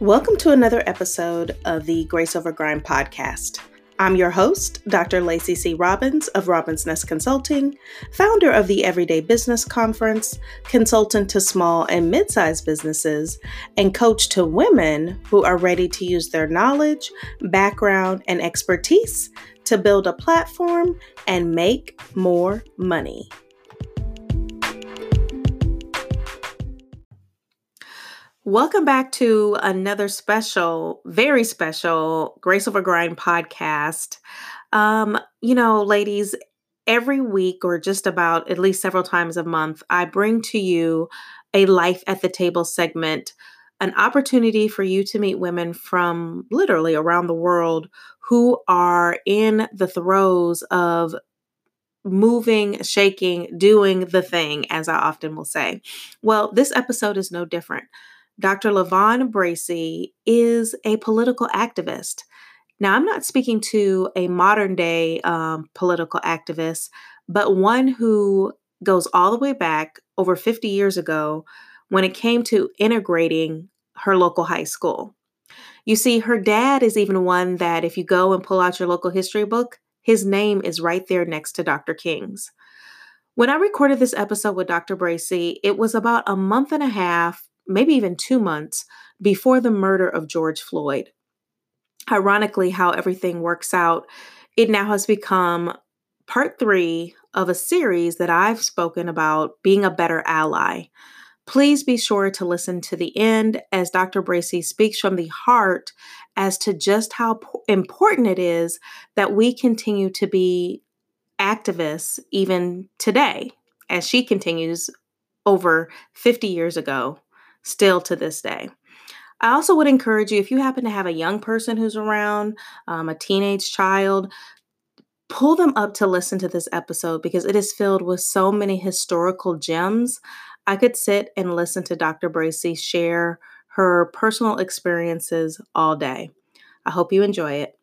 Welcome to another episode of the Grace Over Grind podcast. I'm your host, Dr. Lacey C. Robbins of Robbins Nest Consulting, founder of the Everyday Business Conference, consultant to small and mid sized businesses, and coach to women who are ready to use their knowledge, background, and expertise to build a platform and make more money. Welcome back to another special, very special Grace Over Grind podcast. Um, you know, ladies, every week or just about at least several times a month, I bring to you a Life at the Table segment, an opportunity for you to meet women from literally around the world who are in the throes of moving, shaking, doing the thing, as I often will say. Well, this episode is no different. Dr. LaVon Bracey is a political activist. Now, I'm not speaking to a modern day um, political activist, but one who goes all the way back over 50 years ago when it came to integrating her local high school. You see, her dad is even one that, if you go and pull out your local history book, his name is right there next to Dr. King's. When I recorded this episode with Dr. Bracey, it was about a month and a half maybe even two months before the murder of George Floyd. Ironically, how everything works out, it now has become part three of a series that I've spoken about being a better ally. Please be sure to listen to the end as Dr. Bracey speaks from the heart as to just how important it is that we continue to be activists even today, as she continues over 50 years ago still to this day. I also would encourage you if you happen to have a young person who's around, um, a teenage child, pull them up to listen to this episode because it is filled with so many historical gems. I could sit and listen to Dr. Bracey share her personal experiences all day. I hope you enjoy it.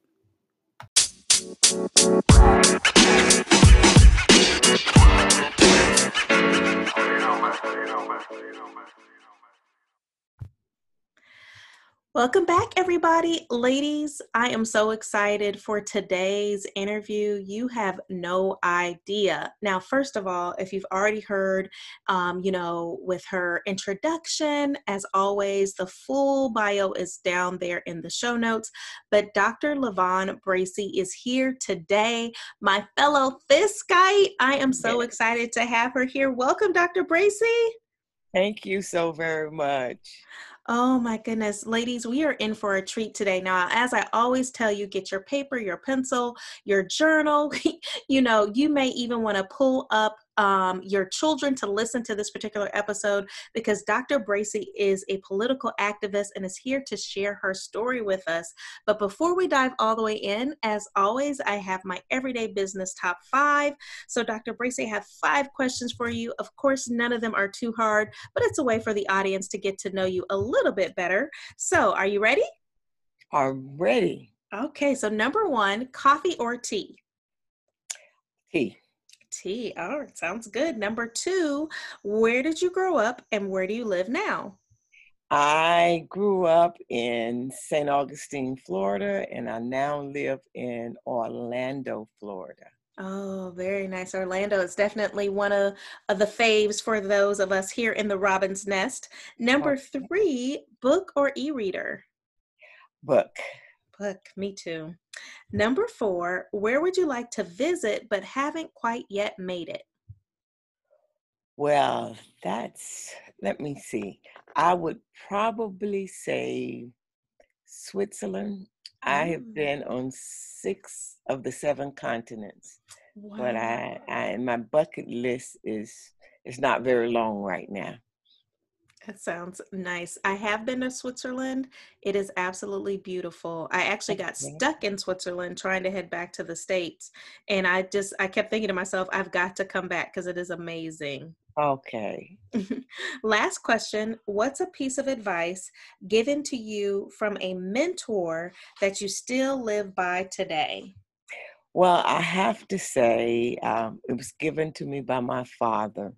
Welcome back, everybody. Ladies, I am so excited for today's interview. You have no idea. Now, first of all, if you've already heard, um, you know, with her introduction, as always, the full bio is down there in the show notes. But Dr. LaVon Bracey is here today, my fellow Fiskite. I am so excited to have her here. Welcome, Dr. Bracey. Thank you so very much. Oh my goodness, ladies, we are in for a treat today. Now, as I always tell you, get your paper, your pencil, your journal. you know, you may even want to pull up um, your children to listen to this particular episode because Dr. Bracey is a political activist and is here to share her story with us. But before we dive all the way in, as always, I have my everyday business top five. So, Dr. Bracey, I have five questions for you. Of course, none of them are too hard, but it's a way for the audience to get to know you a little bit better. So, are you ready? I'm ready. Okay, so number one, coffee or tea? Tea. Tea. All right, sounds good. Number two, where did you grow up and where do you live now? I grew up in St. Augustine, Florida, and I now live in Orlando, Florida. Oh, very nice. Orlando is definitely one of, of the faves for those of us here in the Robin's Nest. Number three, book or e reader? Book. Book, me too. Number four, where would you like to visit but haven't quite yet made it? Well, that's, let me see. I would probably say Switzerland. I have been on six of the seven continents, wow. but I, I, my bucket list is is not very long right now. That sounds nice. I have been to Switzerland. It is absolutely beautiful. I actually got stuck in Switzerland trying to head back to the States. And I just, I kept thinking to myself, I've got to come back because it is amazing. Okay. Last question What's a piece of advice given to you from a mentor that you still live by today? Well, I have to say, um, it was given to me by my father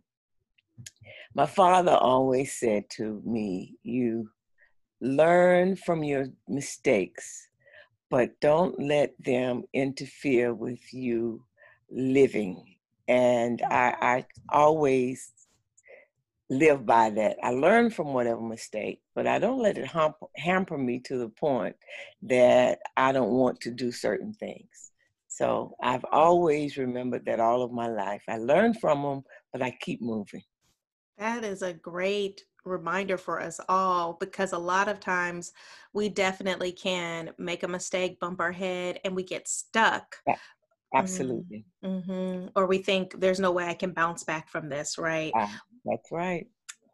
my father always said to me, You learn from your mistakes, but don't let them interfere with you living. And I, I always live by that. I learn from whatever mistake, but I don't let it hamper, hamper me to the point that I don't want to do certain things. So I've always remembered that all of my life. I learn from them, but I keep moving. That is a great reminder for us all because a lot of times we definitely can make a mistake, bump our head, and we get stuck. Yeah, absolutely. Mm-hmm. Or we think there's no way I can bounce back from this, right? Yeah, that's right.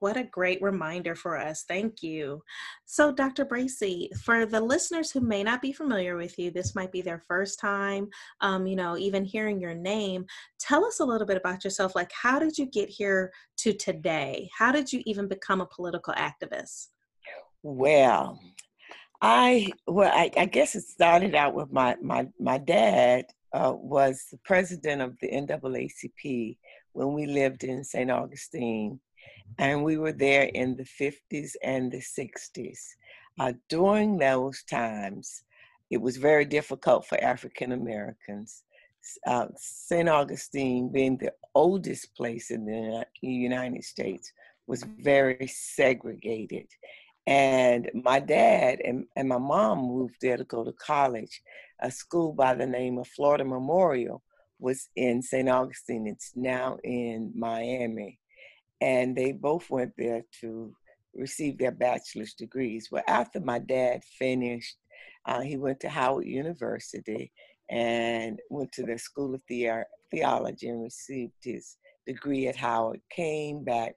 What a great reminder for us. Thank you. So, Dr. Bracey, for the listeners who may not be familiar with you, this might be their first time, um, you know, even hearing your name. Tell us a little bit about yourself. Like, how did you get here to today? How did you even become a political activist? Well, I well, I, I guess it started out with my my my dad uh, was the president of the NAACP when we lived in St. Augustine and we were there in the 50s and the 60s. Uh, during those times, it was very difficult for African Americans. Uh, St. Augustine, being the oldest place in the United States, was very segregated. And my dad and, and my mom moved there to go to college. A school by the name of Florida Memorial was in St. Augustine. It's now in Miami and they both went there to receive their bachelor's degrees. Well, after my dad finished, uh, he went to Howard University and went to the School of the- Theology and received his degree at Howard, came back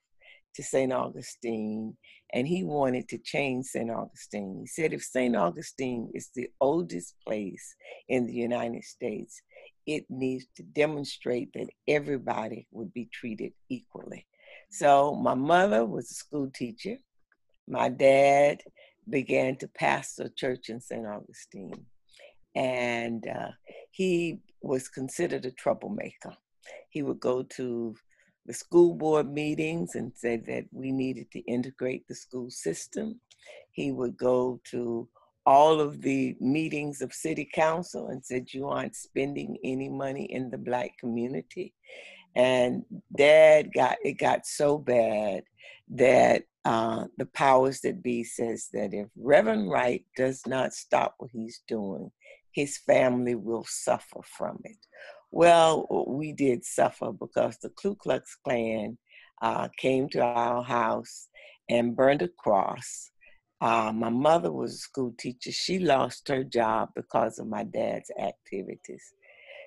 to St. Augustine, and he wanted to change St. Augustine. He said if St. Augustine is the oldest place in the United States, it needs to demonstrate that everybody would be treated equally. So my mother was a school teacher. My dad began to pastor a church in St. Augustine. And uh, he was considered a troublemaker. He would go to the school board meetings and say that we needed to integrate the school system. He would go to all of the meetings of city council and said, You aren't spending any money in the Black community. And dad got it got so bad that uh, the powers that be says that if Reverend Wright does not stop what he's doing, his family will suffer from it. Well, we did suffer because the Ku Klux Klan uh, came to our house and burned a cross. Uh, my mother was a school teacher. She lost her job because of my dad's activities.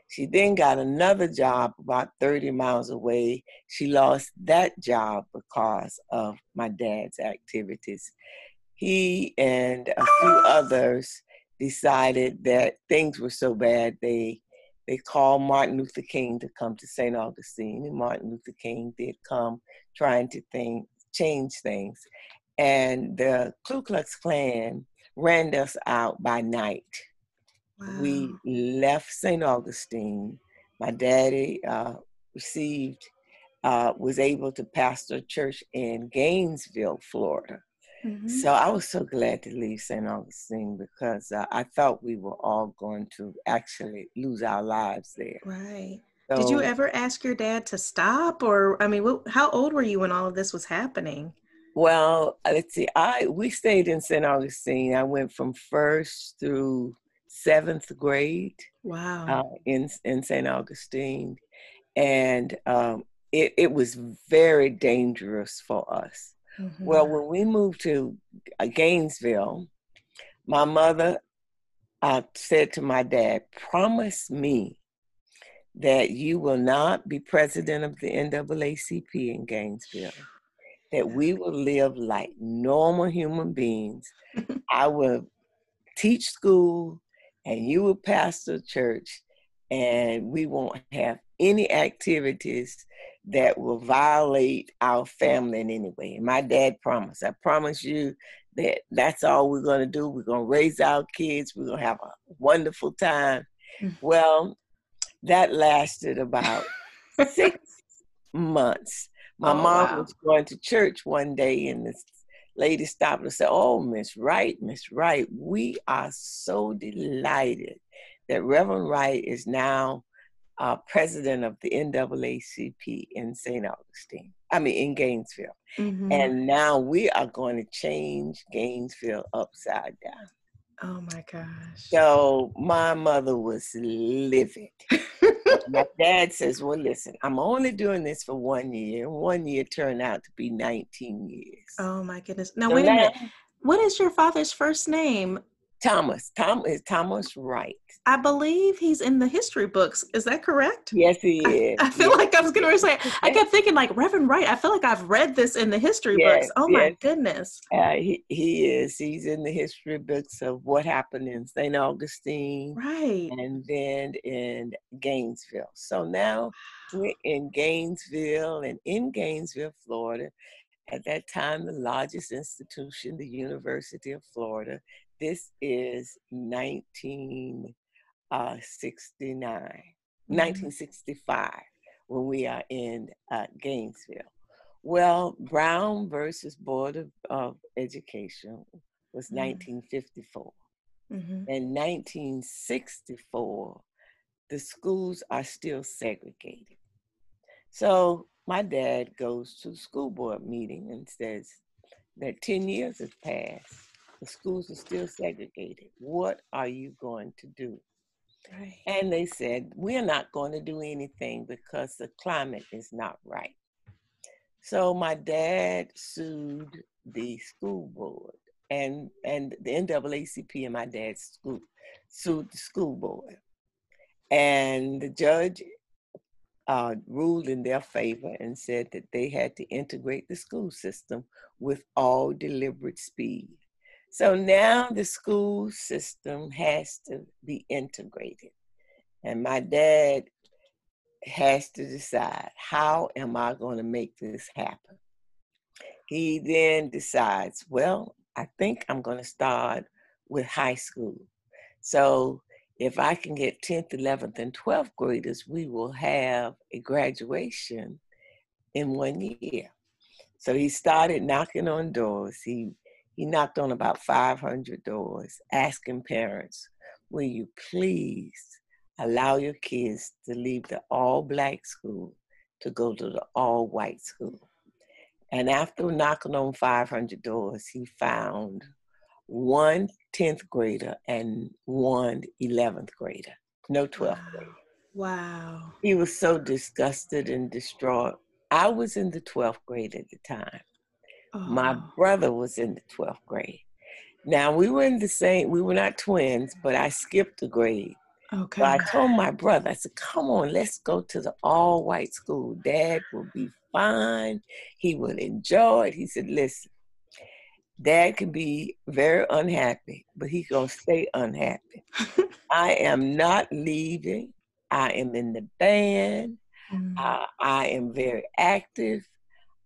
She then got another job about 30 miles away. She lost that job because of my dad's activities. He and a few others decided that things were so bad they they called Martin Luther King to come to St. Augustine, and Martin Luther King did come trying to think, change things. And the Ku Klux Klan ran us out by night Wow. We left St. Augustine. My daddy uh, received, uh, was able to pastor a church in Gainesville, Florida. Mm-hmm. So I was so glad to leave St. Augustine because uh, I thought we were all going to actually lose our lives there. Right. So, Did you ever ask your dad to stop, or I mean, what, how old were you when all of this was happening? Well, let's see. I we stayed in St. Augustine. I went from first through seventh grade. Wow. Uh, in in St. Augustine, and um, it it was very dangerous for us. Mm-hmm. Well, when we moved to uh, Gainesville, my mother uh, said to my dad, "Promise me." That you will not be president of the NAACP in Gainesville, that we will live like normal human beings. I will teach school, and you will pastor church and we won't have any activities that will violate our family in any way. And my dad promised, I promise you that that's all we're going to do. We're going to raise our kids. We're going to have a wonderful time. Mm. Well, that lasted about six months. My oh, mom wow. was going to church one day in this lady stopped and said, Oh, Miss Wright, Miss Wright, we are so delighted that Reverend Wright is now uh, president of the NAACP in St. Augustine. I mean, in Gainesville. Mm-hmm. And now we are going to change Gainesville upside down. Oh my gosh. So my mother was livid. my dad says, Well, listen, I'm only doing this for one year. One year turned out to be 19 years. Oh my goodness. Now, so wait a minute. What is your father's first name? Thomas. Tom is Thomas Wright. I believe he's in the history books. Is that correct? Yes, he is. I, I feel yes. like I was going to say. I kept thinking like Reverend Wright. I feel like I've read this in the history yes, books. Oh yes. my goodness. Uh, he he is. He's in the history books of what happened in St. Augustine, right, and then in Gainesville. So now we're in Gainesville, and in Gainesville, Florida. At that time, the largest institution, the University of Florida, this is 1969, uh, 1965, mm-hmm. when we are in uh, Gainesville. Well, Brown versus Board of, of Education was mm-hmm. 1954. Mm-hmm. In 1964, the schools are still segregated. So my dad goes to the school board meeting and says that 10 years have passed the schools are still segregated. What are you going to do? Right. And they said, We're not going to do anything because the climate is not right. So my dad sued the school board and, and the NAACP and my dad's school sued the school board. And the judge uh, ruled in their favor and said that they had to integrate the school system with all deliberate speed. So now the school system has to be integrated. And my dad has to decide how am I going to make this happen? He then decides, well, I think I'm going to start with high school. So if I can get 10th, 11th, and 12th graders, we will have a graduation in one year. So he started knocking on doors. He he knocked on about 500 doors asking parents, Will you please allow your kids to leave the all black school to go to the all white school? And after knocking on 500 doors, he found one 10th grader and one 11th grader, no 12th wow. grader. Wow. He was so disgusted and distraught. I was in the 12th grade at the time. Oh. My brother was in the 12th grade. Now we were in the same, we were not twins, but I skipped a grade. Okay. So I told my brother, I said, come on, let's go to the all white school. Dad will be fine. He will enjoy it. He said, listen, dad can be very unhappy, but he's going to stay unhappy. I am not leaving. I am in the band. Mm. Uh, I am very active.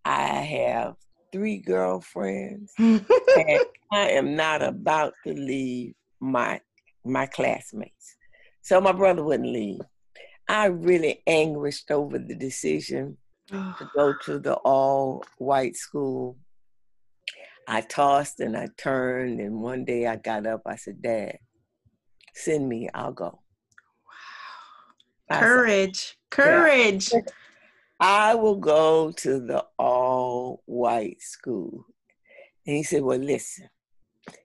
I have three girlfriends, and I am not about to leave my my classmates. So my brother wouldn't leave. I really anguished over the decision to go to the all white school. I tossed and I turned, and one day I got up. I said, Dad, send me, I'll go. Wow. Courage, said, courage. Yeah. I will go to the all white school. And he said, Well, listen,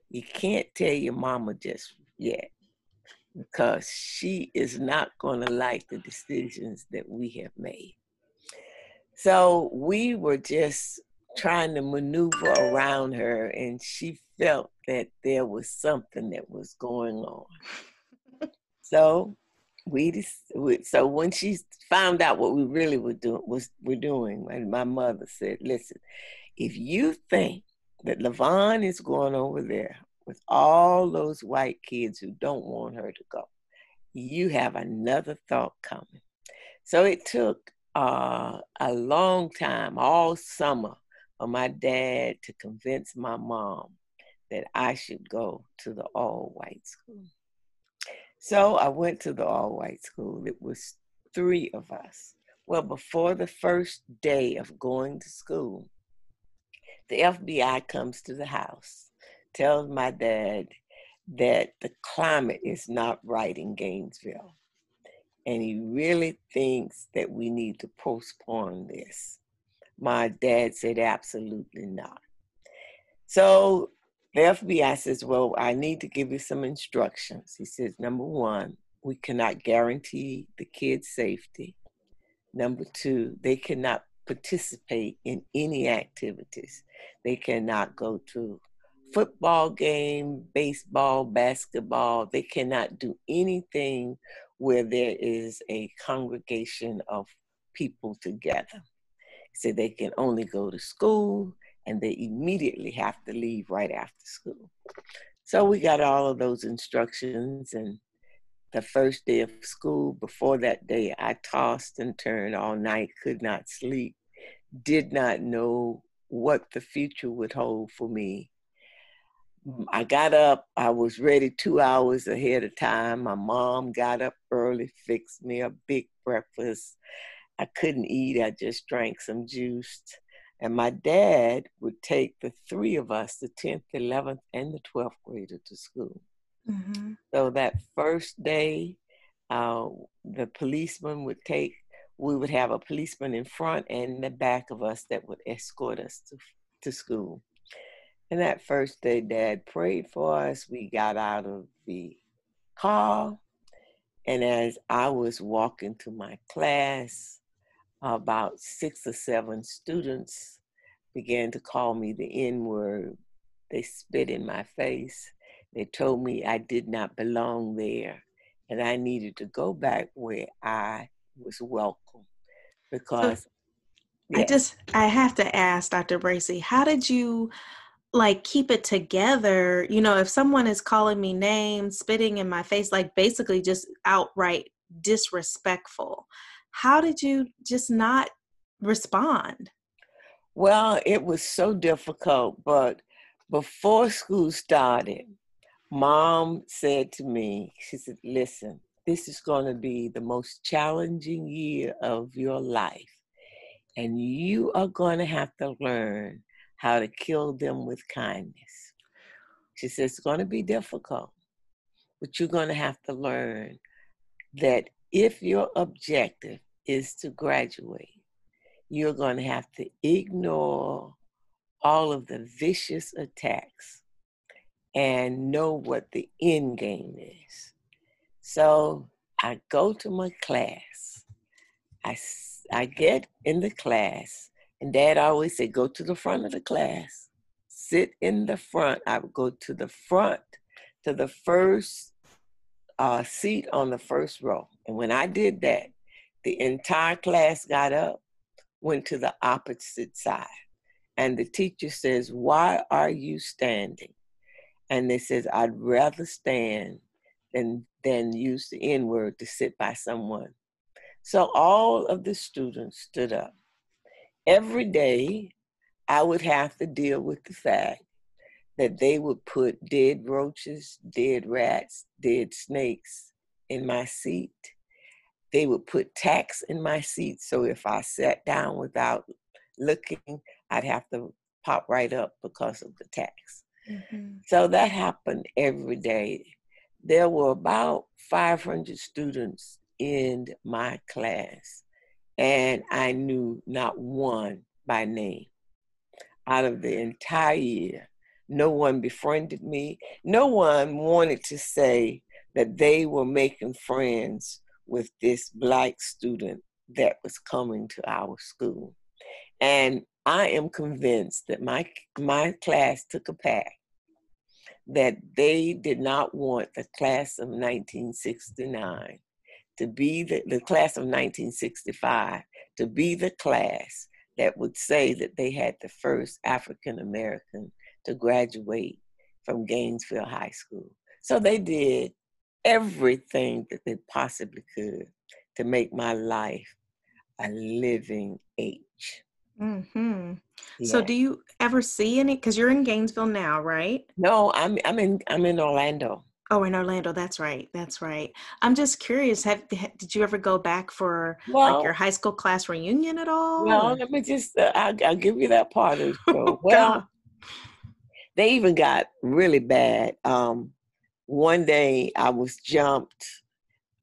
you can't tell your mama just yet because she is not going to like the decisions that we have made. So we were just trying to maneuver around her, and she felt that there was something that was going on. so we, so when she found out what we really were doing was we're doing, and my mother said, "Listen, if you think that LaVon is going over there with all those white kids who don't want her to go, you have another thought coming." So it took uh, a long time, all summer, for my dad to convince my mom that I should go to the all white school. So I went to the all white school. It was three of us. Well, before the first day of going to school, the FBI comes to the house, tells my dad that the climate is not right in Gainesville. And he really thinks that we need to postpone this. My dad said, absolutely not. So the FBI says, Well, I need to give you some instructions. He says, Number one, we cannot guarantee the kids' safety. Number two, they cannot participate in any activities. They cannot go to football game, baseball, basketball. They cannot do anything where there is a congregation of people together. So they can only go to school and they immediately have to leave right after school. So we got all of those instructions and the first day of school, before that day, I tossed and turned all night, could not sleep, did not know what the future would hold for me. I got up, I was ready two hours ahead of time. My mom got up early, fixed me a big breakfast. I couldn't eat, I just drank some juice. And my dad would take the three of us, the 10th, 11th, and the 12th grader to school. Mm-hmm. So that first day, uh, the policeman would take, we would have a policeman in front and in the back of us that would escort us to, to school. And that first day, Dad prayed for us. We got out of the car. And as I was walking to my class, about six or seven students began to call me the N word. They spit in my face. They told me I did not belong there and I needed to go back where I was welcome because. So, yeah. I just, I have to ask Dr. Bracey, how did you like keep it together? You know, if someone is calling me names, spitting in my face, like basically just outright disrespectful, how did you just not respond? Well, it was so difficult, but before school started, mom said to me, she said, listen, this is going to be the most challenging year of your life. And you are going to have to learn how to kill them with kindness. She says, it's going to be difficult, but you're going to have to learn that if your objective is to graduate, you're going to have to ignore all of the vicious attacks and know what the end game is. So I go to my class. I, I get in the class, and dad always said, go to the front of the class, sit in the front. I would go to the front, to the first uh, seat on the first row. And when I did that, the entire class got up, went to the opposite side. And the teacher says, Why are you standing? And they says, I'd rather stand than than use the N-word to sit by someone. So all of the students stood up. Every day I would have to deal with the fact that they would put dead roaches, dead rats, dead snakes in my seat. They would put tacks in my seat. So if I sat down without looking, I'd have to pop right up because of the tacks. Mm-hmm. So that happened every day. There were about 500 students in my class, and I knew not one by name. Out of the entire year, no one befriended me. No one wanted to say that they were making friends with this black student that was coming to our school. And I am convinced that my my class took a pact that they did not want the class of 1969 to be the, the class of 1965 to be the class that would say that they had the first African American to graduate from Gainesville High School. So they did everything that they possibly could to make my life a living H. Mm-hmm. Yeah. So do you ever see any because you're in Gainesville now, right? No, I'm I'm in I'm in Orlando. Oh, in Orlando, that's right, that's right. I'm just curious, have did you ever go back for, like, your high school class reunion at all, well, let me just, uh, I'll I'll give you that part of the story. Oh, Well. They even got really bad. Um, one day I was jumped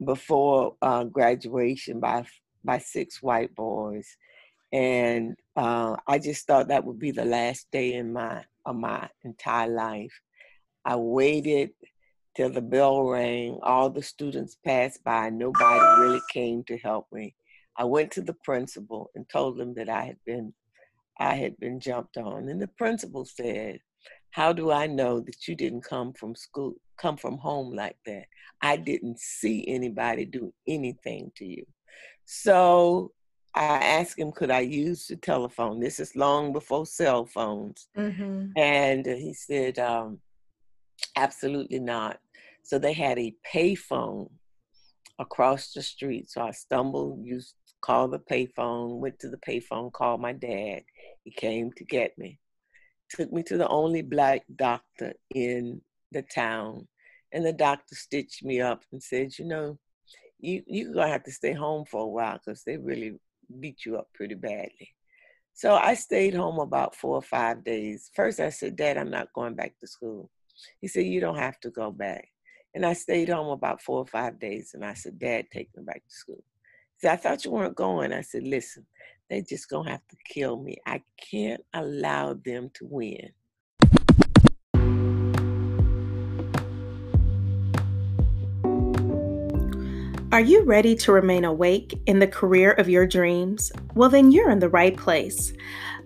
before, uh, graduation by by 6 white boys, and, uh, I just thought that would be the last day in my of my entire life. I waited till the bell rang, all the students passed by, nobody really came to help me. I went to the principal and told him that I had been I had been jumped on, and the principal said, "How do I know that you didn't come from school come from home like that? I didn't see anybody do anything to you." So, I asked him, could I use the telephone? This is long before cell phones, Mhm. and he said, um, "Absolutely not." So they had a payphone across the street, so I stumbled, used called the payphone, went to the payphone, called my dad. He came to get me, took me to the only black doctor in the town, and the doctor stitched me up and said, "You know, you you're gonna have to stay home for a while because they really beat you up pretty badly." So I stayed home about 4 or 5 days. First, I said, "Dad, I'm not going back to school." He said, "You don't have to go back." And I stayed home about 4 or 5 days, and I said, "Dad, take me back to school." He said, "I thought you weren't going." I said, "Listen, they just gonna have to kill me. I can't allow them to win." Are you ready to remain awake in the career of your dreams? Well, then you're in the right place.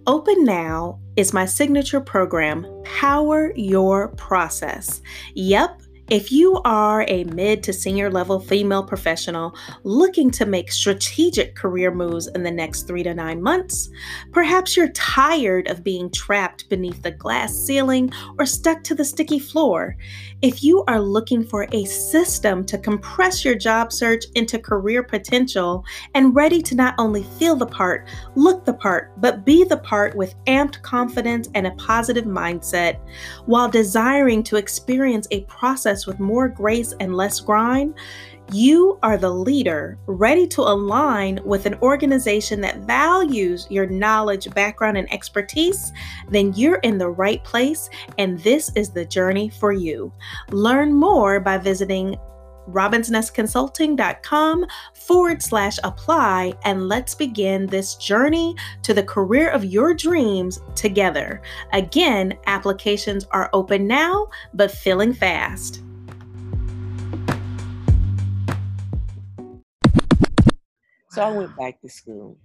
Open Now is my signature program, Power Your Process. Yep, if you are a mid to senior level female professional looking to make strategic career moves in the next three to nine months, perhaps you're tired of being trapped beneath the glass ceiling or stuck to the sticky floor. If you are looking for a system to compress your job search into career potential and ready to not only feel the part, look the part, but be the part with amped confidence and a positive mindset, while desiring to experience a process with more grace and less grind, you are the leader ready to align with an organization that values your knowledge, background, and expertise, then you're in the right place, and this is the journey for you. Learn more by visiting robinsnestconsulting.com forward slash apply and let's begin this journey to the career of your dreams together. Again, applications are open now, but filling fast. So I went back to school,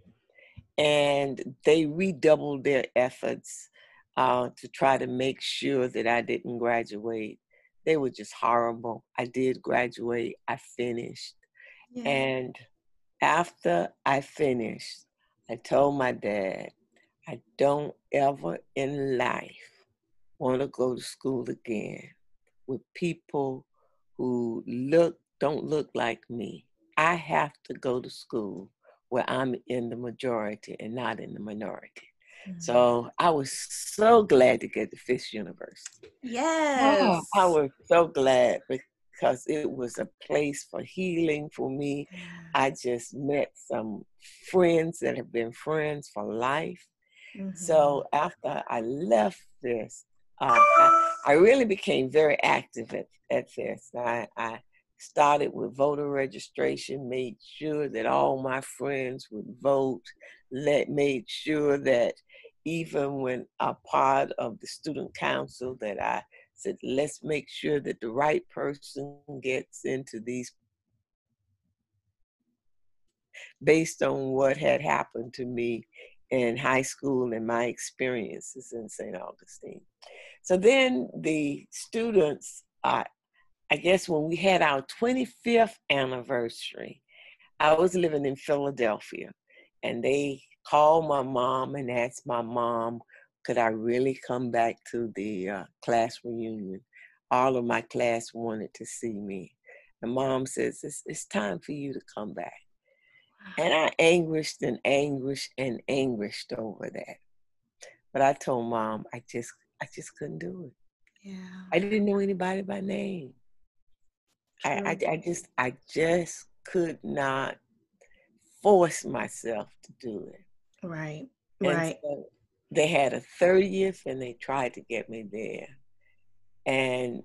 and they redoubled their efforts uh, to try to make sure that I didn't graduate. They were just horrible. I did graduate, I finished. Yeah. And after I finished, I told my dad, I don't ever in life want to go to school again with people who look don't look like me. I have to go to school where I'm in the majority and not in the minority. Mm. So I was so glad to get to Fisk University. Oh, I was so glad because it was a place for healing for me. I just met some friends that have been friends for life. Mhm. So after I left this, uh, I, I really became very active at, at this. I, I started with voter registration, made sure that all my friends would vote, let made sure that even when a part of the student council that I said, let's make sure that the right person gets into these based on what had happened to me in high school and my experiences in St. Augustine. So then the students, uh, I guess when we had our 25th anniversary, I was living in Philadelphia and they called my mom and asked my mom, could I really come back to the uh, class reunion? All of my class wanted to see me. And mom says, it's, it's time for you to come back. And I anguished and anguished and anguished over that. But I told mom I just I just couldn't do it. Yeah. I didn't know anybody by name. I, I, I just I just could not force myself to do it. Right. And Right. so they had a 30th and they tried to get me there. And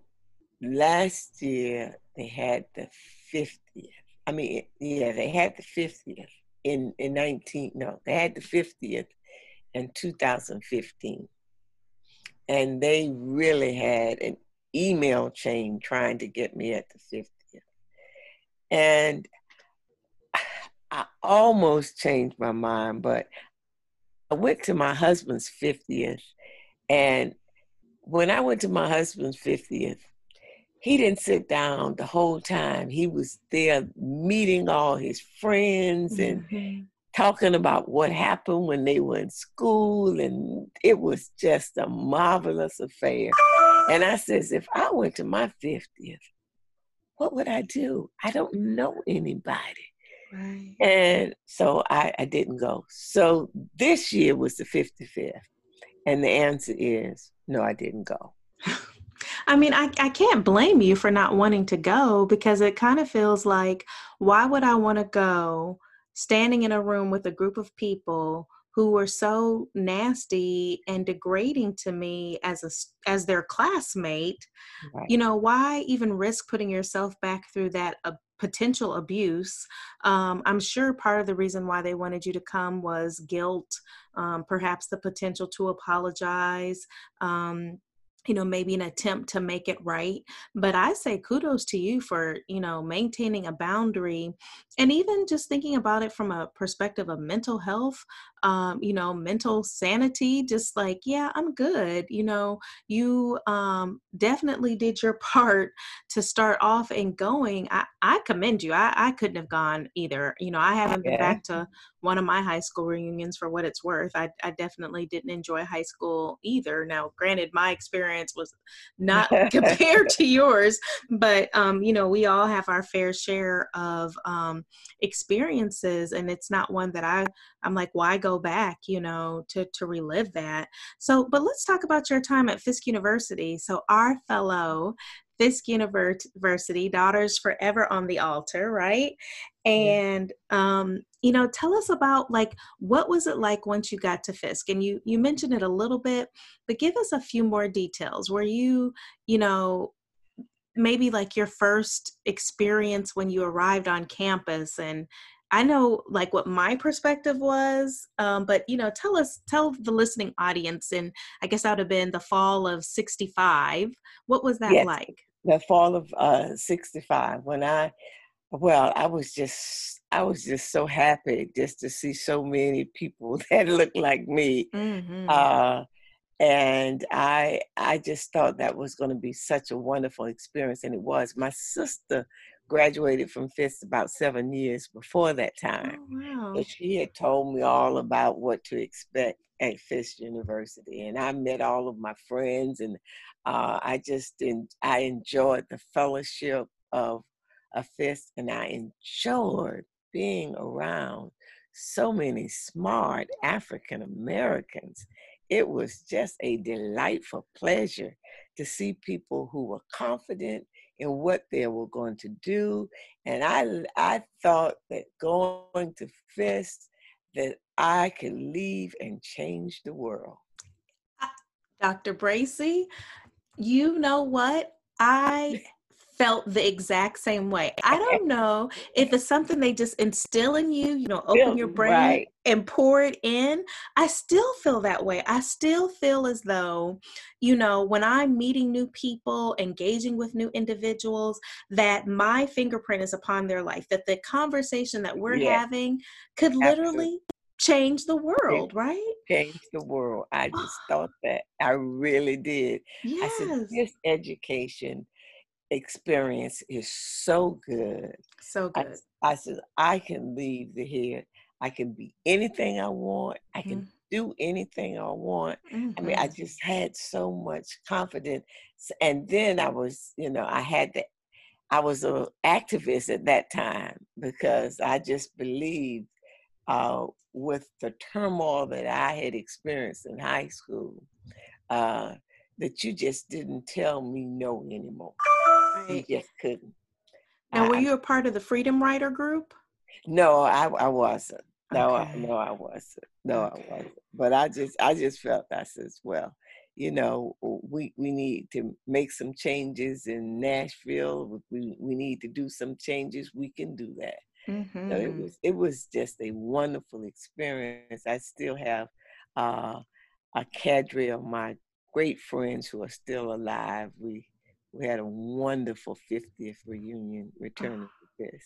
last year they had the 50th. I mean, yeah, they had the 50th in, in 19, no, they had the 50th in 2015. And they really had an email chain trying to get me at the 50th. And I almost changed my mind, but I went to my husband's 50th. And when I went to my husband's 50th, he didn't sit down the whole time. He was there meeting all his friends and Mhm. talking about what happened when they were in school. And it was just a marvelous affair. And I says, if I went to my 50th, what would I do? I don't know anybody. Right. And so I, I didn't go. So this year was the 55th. And the answer is no, I didn't go. I mean, I, I can't blame you for not wanting to go because it kind of feels like, why would I want to go standing in a room with a group of people who were so nasty and degrading to me as a as their classmate Right. you know why even risk putting yourself back through that uh, potential abuse um, i'm sure part of the reason why they wanted you to come was guilt um, perhaps the potential to apologize um, you know maybe an attempt to make it right but i say kudos to you for you know maintaining a boundary and even just thinking about it from a perspective of mental health um, you know mental sanity just like yeah i'm good you know you um, definitely did your part to start off and going. I, I commend you. I, I couldn't have gone either you know i haven't been back to one of my high school reunions for what it's worth i, I definitely didn't enjoy high school either. Now granted my experience was not compared to yours but um, you know we all have our fair share of um, experiences and it's not one that i i'm like why go back? you know to to relive that. So but let's talk about your time at fisk university. So our fellow fisk university daughters forever on the altar right and um you know tell us about like what was it like once you got to fisk? And you you mentioned it a little bit but give us a few more details. Were you you know maybe like your first experience when you arrived on campus? And i know like what my perspective was um, but you know tell us tell the listening audience and i guess that would have been the fall of 65 what was that Yes. like? The fall of uh 65 when i well i was just i was just so happy just to see so many people that looked like me mm-hmm. uh and i i just thought that was going to be such a wonderful experience and it was my sister graduated from Fisk about seven years before that time oh, wow so she had told me all about what to expect at Fisk University, and I met all of my friends, and uh, I just I enjoyed the fellowship of a Fisk, and I enjoyed being around so many smart African Americans. It was just a delightful pleasure to see people who were confident in what they were going to do, and I I thought that going to Fisk, that I could leave and change the world. Uh, Dr. Bracey, you know what? I felt the exact same way. I don't know if it's something they just instill in you, you know, open your brain right. and pour it in. I still feel that way. I still feel as though, you know, when I'm meeting new people, engaging with new individuals, that my fingerprint is upon their life, that the conversation that we're Yes. having could literally change the world, right? Change the world. I just thought that. I really did. I said, Yes. this education experience is so good. So good. I said, I can leave the here. I can be anything I want. I can do anything I want. I mean, I Mhm. just had so much confidence. And then I was, you know, I had the, I was an activist at that time because I just believed uh, with the turmoil that I had experienced in high school, uh, that you just didn't tell me no anymore. You just couldn't. Now, were you a part of the Freedom Rider group? No, I, I wasn't. No, okay. I, no, I wasn't. No, okay. I wasn't. But I just, I just felt that as well. You know, we we need to make some changes in Nashville. We we need to do some changes. We can do that. Mm-hmm. So it was it was just a wonderful experience. I still have uh, a cadre of my great friends who are still alive. We we had a wonderful 50th reunion returning to this.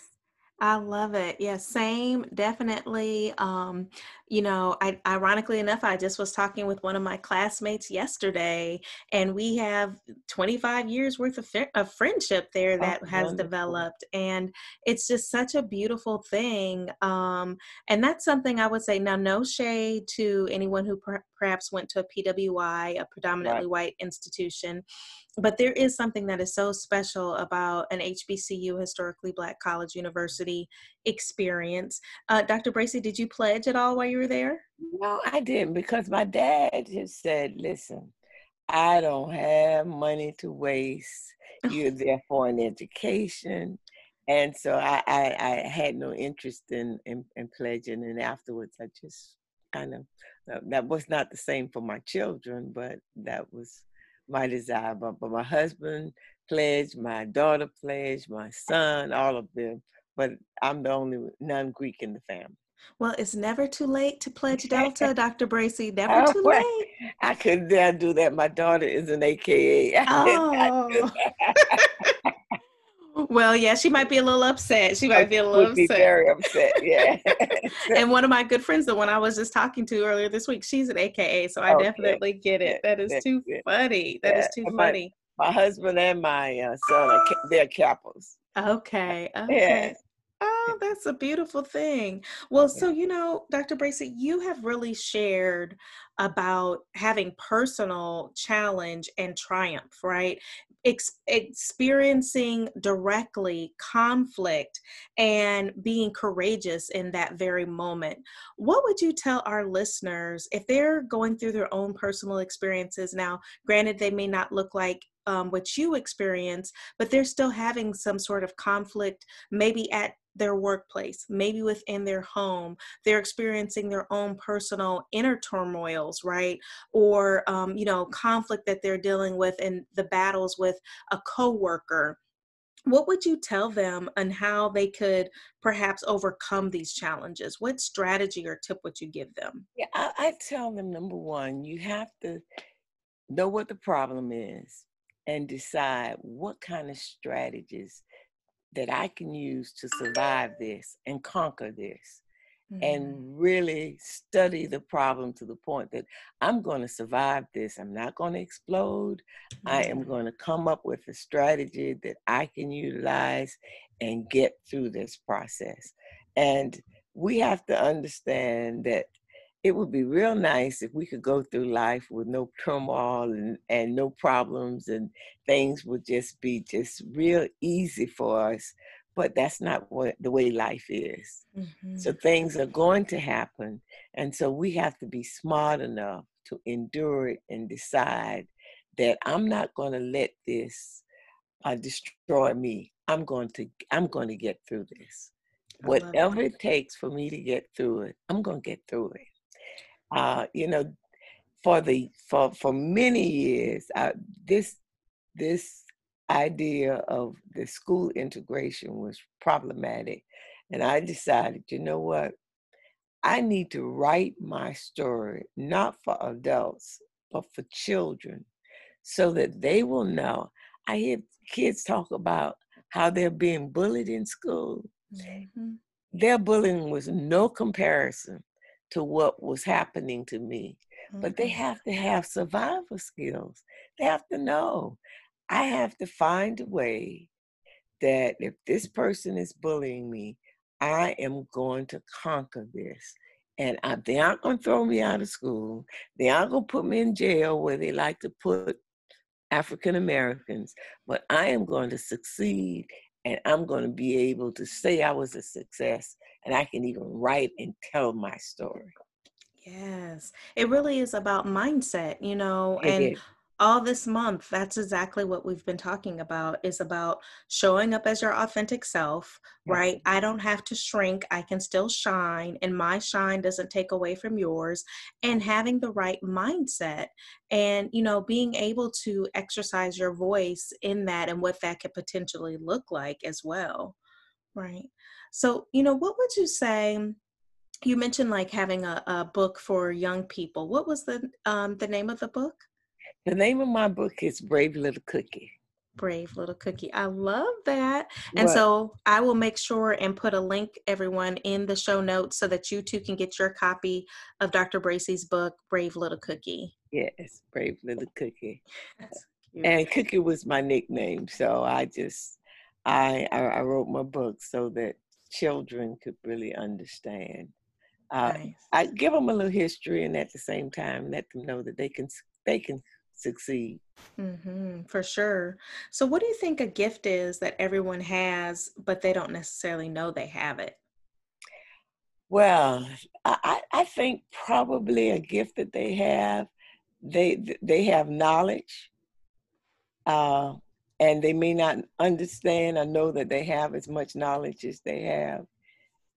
I love it. Yeah, same, definitely. Um, you know, I, ironically enough, I just was talking with one of my classmates yesterday, and we have 25 years worth of, of friendship there that oh, has wonderful. developed, and it's just such a beautiful thing. Um, and that's something I would say. Now, no shade to anyone who per- perhaps went to a PWI, a predominantly right. white institution but there is something that is so special about an HBCU, historically black college university experience. Uh, Dr. Bracey, did you pledge at all while you were there? No, I didn't because my dad just said, listen, I don't have money to waste. You're there for an education. And so I, I, I had no interest in, in, in pledging. And afterwards, I just kind of, that was not the same for my children, but that was my desire. But, but my husband pledged, my daughter pledged, my son, all of them. But I'm the only non Greek in the family. Well, it's never too late to pledge Delta, Dr. Bracey. Never oh, too late. I couldn't dare do that. My daughter is an AKA. Oh. Well, yeah, she might be a little upset. She might be a little upset. very upset. Yeah. and one of my good friends, the one I was just talking to earlier this week, she's an AKA, so I okay. definitely get it. That is too funny. That yeah. is too my, funny. My husband and my uh, son are they're Kappas. Okay. Okay. Yeah. Oh, that's a beautiful thing. Well, so you know, Dr. Bracey, you have really shared about having personal challenge and triumph, right? ex- experiencing directly conflict and being courageous in that very moment. What would you tell our listeners if they're going through their own personal experiences? Now, granted, they may not look like um, what you experience, but they're still having some sort of conflict, maybe at their workplace, maybe within their home. They're experiencing their own personal inner turmoils, right? Or, um, you know, conflict that they're dealing with and the battles with a coworker. What would you tell them and how they could perhaps overcome these challenges? What strategy or tip would you give them? Yeah, I, I tell them number one, you have to know what the problem is and decide what kind of strategies that I can use to survive this and conquer this. Mm-hmm. And really study the problem to the point that I'm going to survive this. I'm not going to explode. Mm-hmm. I am going to come up with a strategy that I can utilize and get through this process. And we have to understand that it would be real nice if we could go through life with no turmoil and, and no problems and things would just be just real easy for us but that's not what the way life is. Mm-hmm. so things are going to happen and so we have to be smart enough to endure it and decide that i'm not going to let this uh, destroy me. I'm going to i'm going to get through this. Whatever it takes for me to get through it i'm going to get through it uh, you know, for the for for many years, uh, this this idea of the school integration was problematic, and I decided, you know what, I need to write my story not for adults but for children, so that they will know. I hear kids talk about how they're being bullied in school. Mm-hmm. Their bullying was no comparison to what was happening to me. Mm-hmm. But they mm-hmm. have to have survival skills. They have to know. I have to find a way that if this person is bullying me, I am going to conquer this. And I, they aren't going to throw me out of school. They aren't going to put me in jail where they like to put African Americans. But I am going to succeed and I'm going to be able to say I was a success and I can even write and tell my story. Yes, it really is about mindset, you know, it and is. all this month that's exactly what we've been talking about is about showing up as your authentic self right i don't have to shrink i can still shine and my shine doesn't take away from yours and having the right mindset and you know being able to exercise your voice in that and what that could potentially look like as well right so you know what would you say you mentioned like having a, a book for young people what was the um, the name of the book the name of my book is Brave Little Cookie. Brave Little Cookie. I love that. And what? so I will make sure and put a link, everyone, in the show notes so that you too can get your copy of Dr. Bracey's book, Brave Little Cookie. Yes, Brave Little Cookie. And Cookie was my nickname. So I just, I, I wrote my book so that children could really understand. Uh, nice. I give them a little history and at the same time let them know that they can they can succeed. Mm-hmm, for sure. So, what do you think a gift is that everyone has, but they don't necessarily know they have it? Well, I, I think probably a gift that they have, they they have knowledge, uh, and they may not understand or know that they have as much knowledge as they have,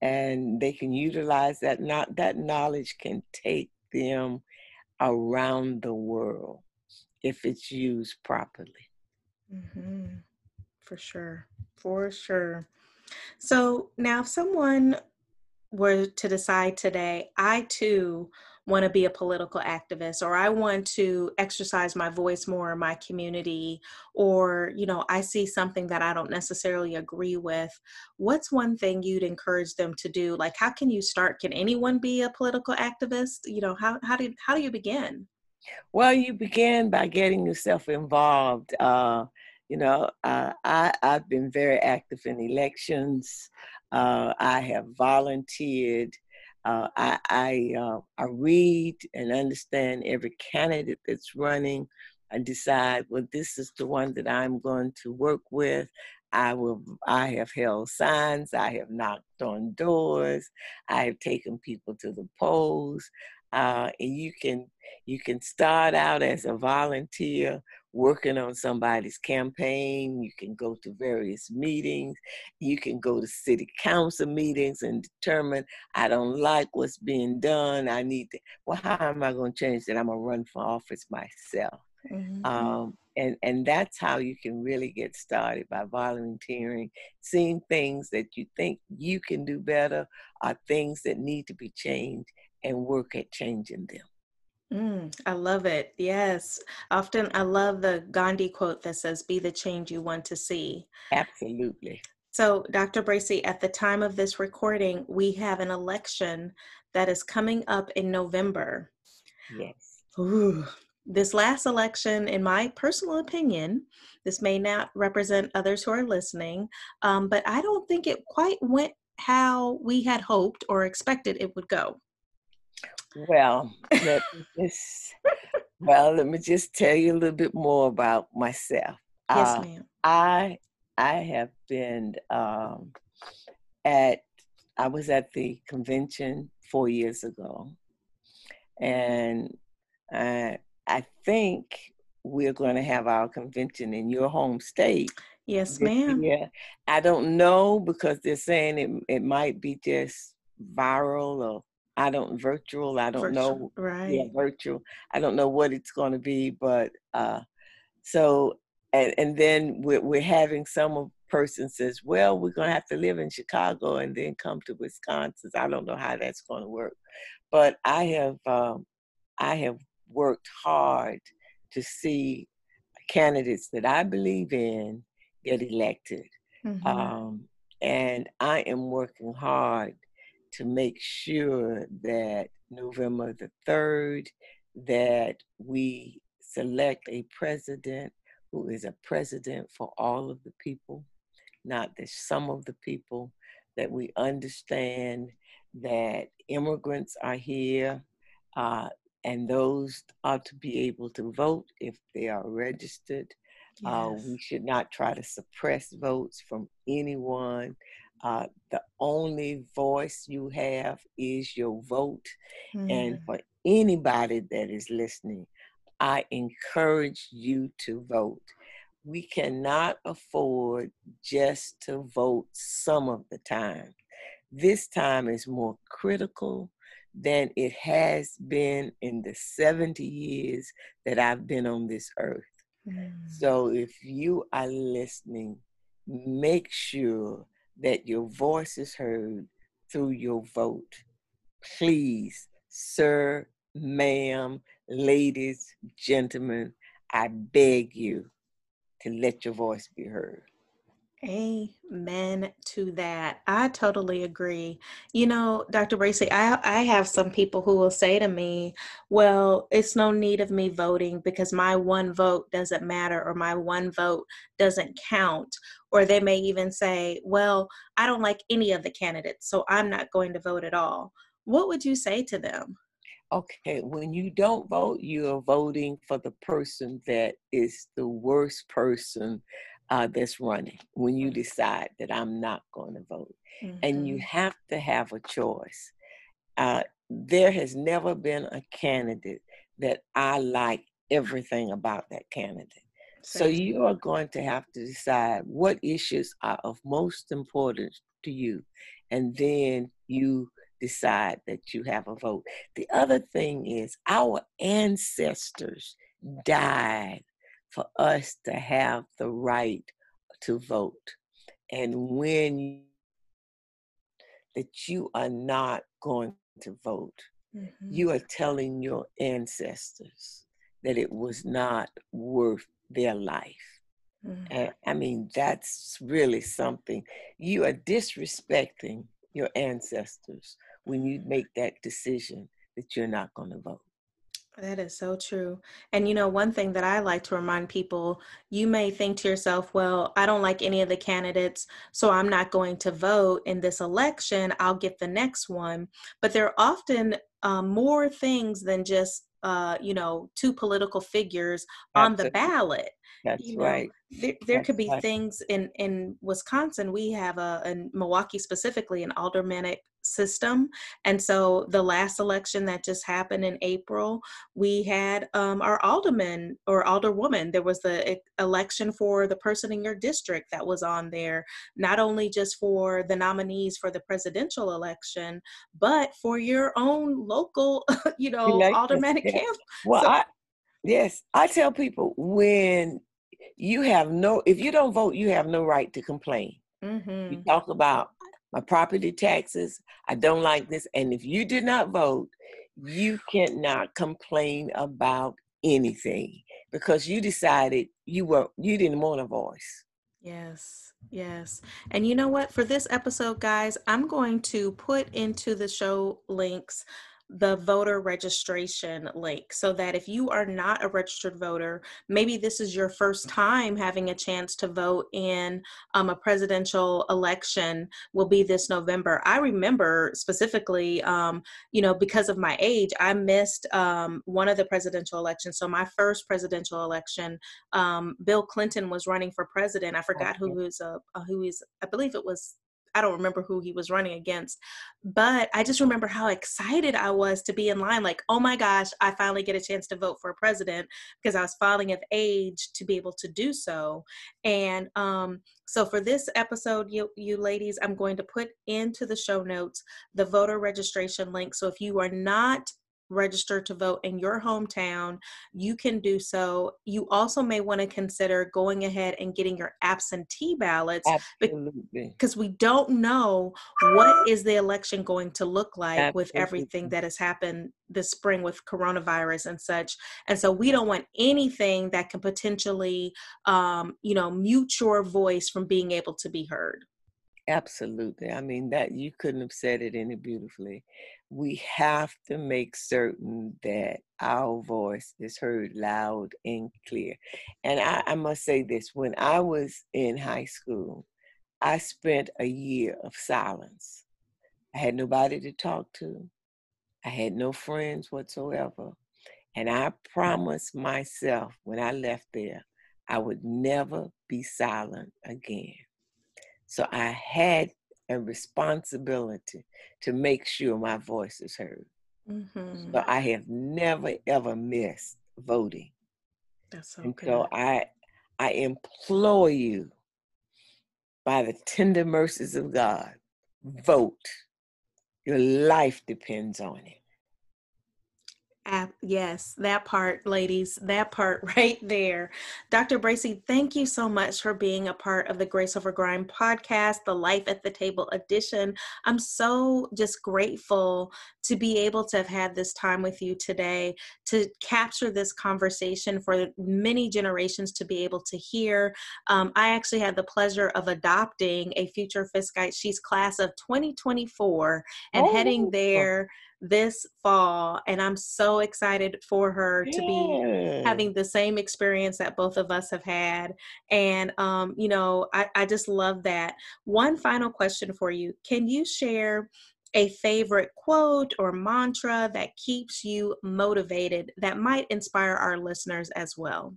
and they can utilize that. Not that knowledge can take them around the world if it's used properly. Mm-hmm. For sure. For sure. So now, if someone were to decide today, I too want to be a political activist or I want to exercise my voice more in my community or you know I see something that I don't necessarily agree with what's one thing you'd encourage them to do like how can you start can anyone be a political activist you know how how do how do you begin well, you begin by getting yourself involved. Uh, you know, uh, I, I've been very active in elections. Uh, I have volunteered. Uh, I I, uh, I read and understand every candidate that's running. I decide, well, this is the one that I'm going to work with. I will. I have held signs. I have knocked on doors. I have taken people to the polls uh, and you can you can start out as a volunteer working on somebody's campaign. You can go to various meetings. You can go to city council meetings and determine i don't like what's being done. I need to well how am i going to change that? I'm going to run for office myself. Mm-hmm. um, and and that's how you can really get started by volunteering seeing things that you think you can do better are things that need to be changed and work at changing them. Mm, I love it. Yes. Often I love the Gandhi quote that says, Be the change you want to see. Absolutely. So, Dr. Bracey, at the time of this recording, we have an election that is coming up in November. Yes. Ooh. This last election, in my personal opinion, this may not represent others who are listening, um, but I don't think it quite went how we had hoped or expected it would go. Well, let me just well, let me just tell you a little bit more about myself. Yes, uh, ma'am. I I have been um, at I was at the convention four years ago, and I I think we're going to have our convention in your home state. Yes, ma'am. Yeah, I don't know because they're saying it it might be just viral or I don't virtual. I don't virtual, know. Right. Yeah, virtual. I don't know what it's going to be, but uh, so and and then we're we're having some person says, well, we're going to have to live in Chicago and then come to Wisconsin. I don't know how that's going to work, but I have um, I have worked hard to see candidates that I believe in get elected. Mm-hmm. Um, and I am working hard to make sure that November the 3rd, that we select a president who is a president for all of the people, not just some of the people, that we understand that immigrants are here uh, and those are to be able to vote if they are registered. Yes. Uh, we should not try to suppress votes from anyone. Uh, the only voice you have is your vote. Mm. And for anybody that is listening, I encourage you to vote. We cannot afford just to vote some of the time. This time is more critical than it has been in the 70 years that I've been on this earth. Mm. So if you are listening, make sure that your voice is heard through your vote. Please, sir, ma'am, ladies, gentlemen, I beg you to let your voice be heard. Amen to that. I totally agree. You know, Dr. Bracey, I I have some people who will say to me, "Well, it's no need of me voting because my one vote doesn't matter or my one vote doesn't count." Or they may even say, "Well, I don't like any of the candidates, so I'm not going to vote at all." What would you say to them? Okay, when you don't vote, you are voting for the person that is the worst person uh, that's running when you decide that I'm not going to vote. Mm-hmm. And you mm-hmm. have to have a choice. Uh, there has never been a candidate that I like everything about that candidate. So you are going to have to decide what issues are of most importance to you. And then you decide that you have a vote. The other thing is, our ancestors died for us to have the right to vote. And when you, that you are not going to vote, mm-hmm. you are telling your ancestors that it was not worth their life. Mm-hmm. And I mean, that's really something. You are disrespecting your ancestors when you make that decision that you're not going to vote. That is so true. And you know, one thing that I like to remind people you may think to yourself, well, I don't like any of the candidates, so I'm not going to vote in this election. I'll get the next one. But there are often um, more things than just, uh, you know, two political figures on the ballot. That's you know, right. There, there could be right. things in in Wisconsin. We have a in Milwaukee specifically an aldermanic system, and so the last election that just happened in April, we had um, our alderman or alderwoman. There was the election for the person in your district that was on there, not only just for the nominees for the presidential election, but for your own local, you know, aldermanic camp. Well, so, I, yes, I tell people when you have no if you don't vote you have no right to complain mm-hmm. you talk about my property taxes i don't like this and if you did not vote you cannot complain about anything because you decided you were you didn't want a voice. Yes yes. And you know what? For this episode guys i'm going to put into the show links the voter registration link so that if you are not a registered voter, maybe this is your first time having a chance to vote in um, a presidential election, will be this November. I remember specifically, um, you know, because of my age, I missed um, one of the presidential elections. So my first presidential election, um, Bill Clinton was running for president. I forgot who was uh, who is. I believe it was I don't remember who he was running against, but I just remember how excited I was to be in line. Like, oh my gosh, I finally get a chance to vote for a president because I was filing of age to be able to do so. And um, so for this episode, you, you ladies, I'm going to put into the show notes the voter registration link. So if you are not register to vote in your hometown, you can do so. You also may want to consider going ahead and getting your absentee ballots because we don't know what is the election going to look like Absolutely. with everything that has happened this spring with coronavirus and such. And so we don't want anything that can potentially um, you know, mute your voice from being able to be heard. Absolutely. I mean, that you couldn't have said it any beautifully. We have to make certain that our voice is heard loud and clear. And I, I must say this when I was in high school, I spent a year of silence. I had nobody to talk to, I had no friends whatsoever. And I promised myself when I left there, I would never be silent again. So I had a responsibility to make sure my voice is heard. Mm-hmm. So I have never ever missed voting. That's so and good. so I I implore you by the tender mercies of God, vote. Your life depends on it yes, that part, ladies, that part right there. Dr. Bracey, thank you so much for being a part of the Grace Over Grind podcast, the Life at the Table edition. I'm so just grateful to be able to have had this time with you today, to capture this conversation for many generations to be able to hear. Um, I actually had the pleasure of adopting a future Fiskite. She's class of 2024 and oh. heading there this fall and i'm so excited for her yeah. to be having the same experience that both of us have had and um, you know I, I just love that. One final question for you. Can you share a favorite quote or mantra that keeps you motivated that might inspire our listeners as well?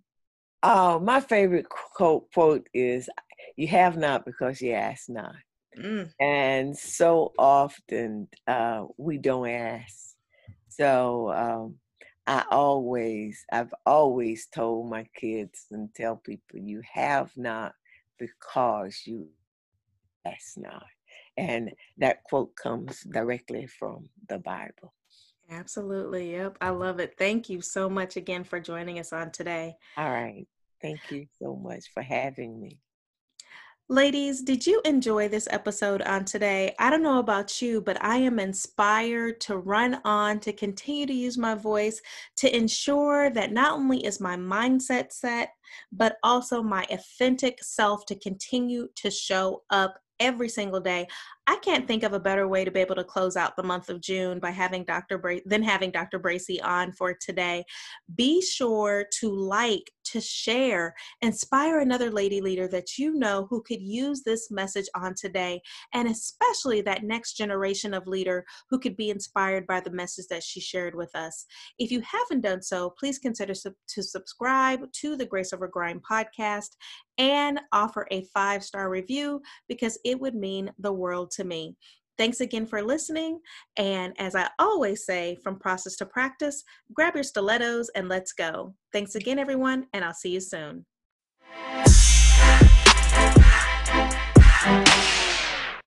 Oh my favorite quote quote is you have not because you ask not Mm. And so often uh, we don't ask. So um, I always, I've always told my kids and tell people, you have not because you ask not. And that quote comes directly from the Bible. Absolutely. Yep. I love it. Thank you so much again for joining us on today. All right. Thank you so much for having me. Ladies, did you enjoy this episode on today? I don't know about you, but I am inspired to run on, to continue to use my voice, to ensure that not only is my mindset set, but also my authentic self to continue to show up every single day. I can't think of a better way to be able to close out the month of June by having Dr. Bra- than having Dr. Bracey on for today. Be sure to like, to share, inspire another lady leader that you know who could use this message on today, and especially that next generation of leader who could be inspired by the message that she shared with us. If you haven't done so, please consider to subscribe to the Grace Over Grind podcast and offer a five star review because it would mean the world to me. Thanks again for listening. And as I always say, from process to practice, grab your stilettos and let's go. Thanks again, everyone, and I'll see you soon.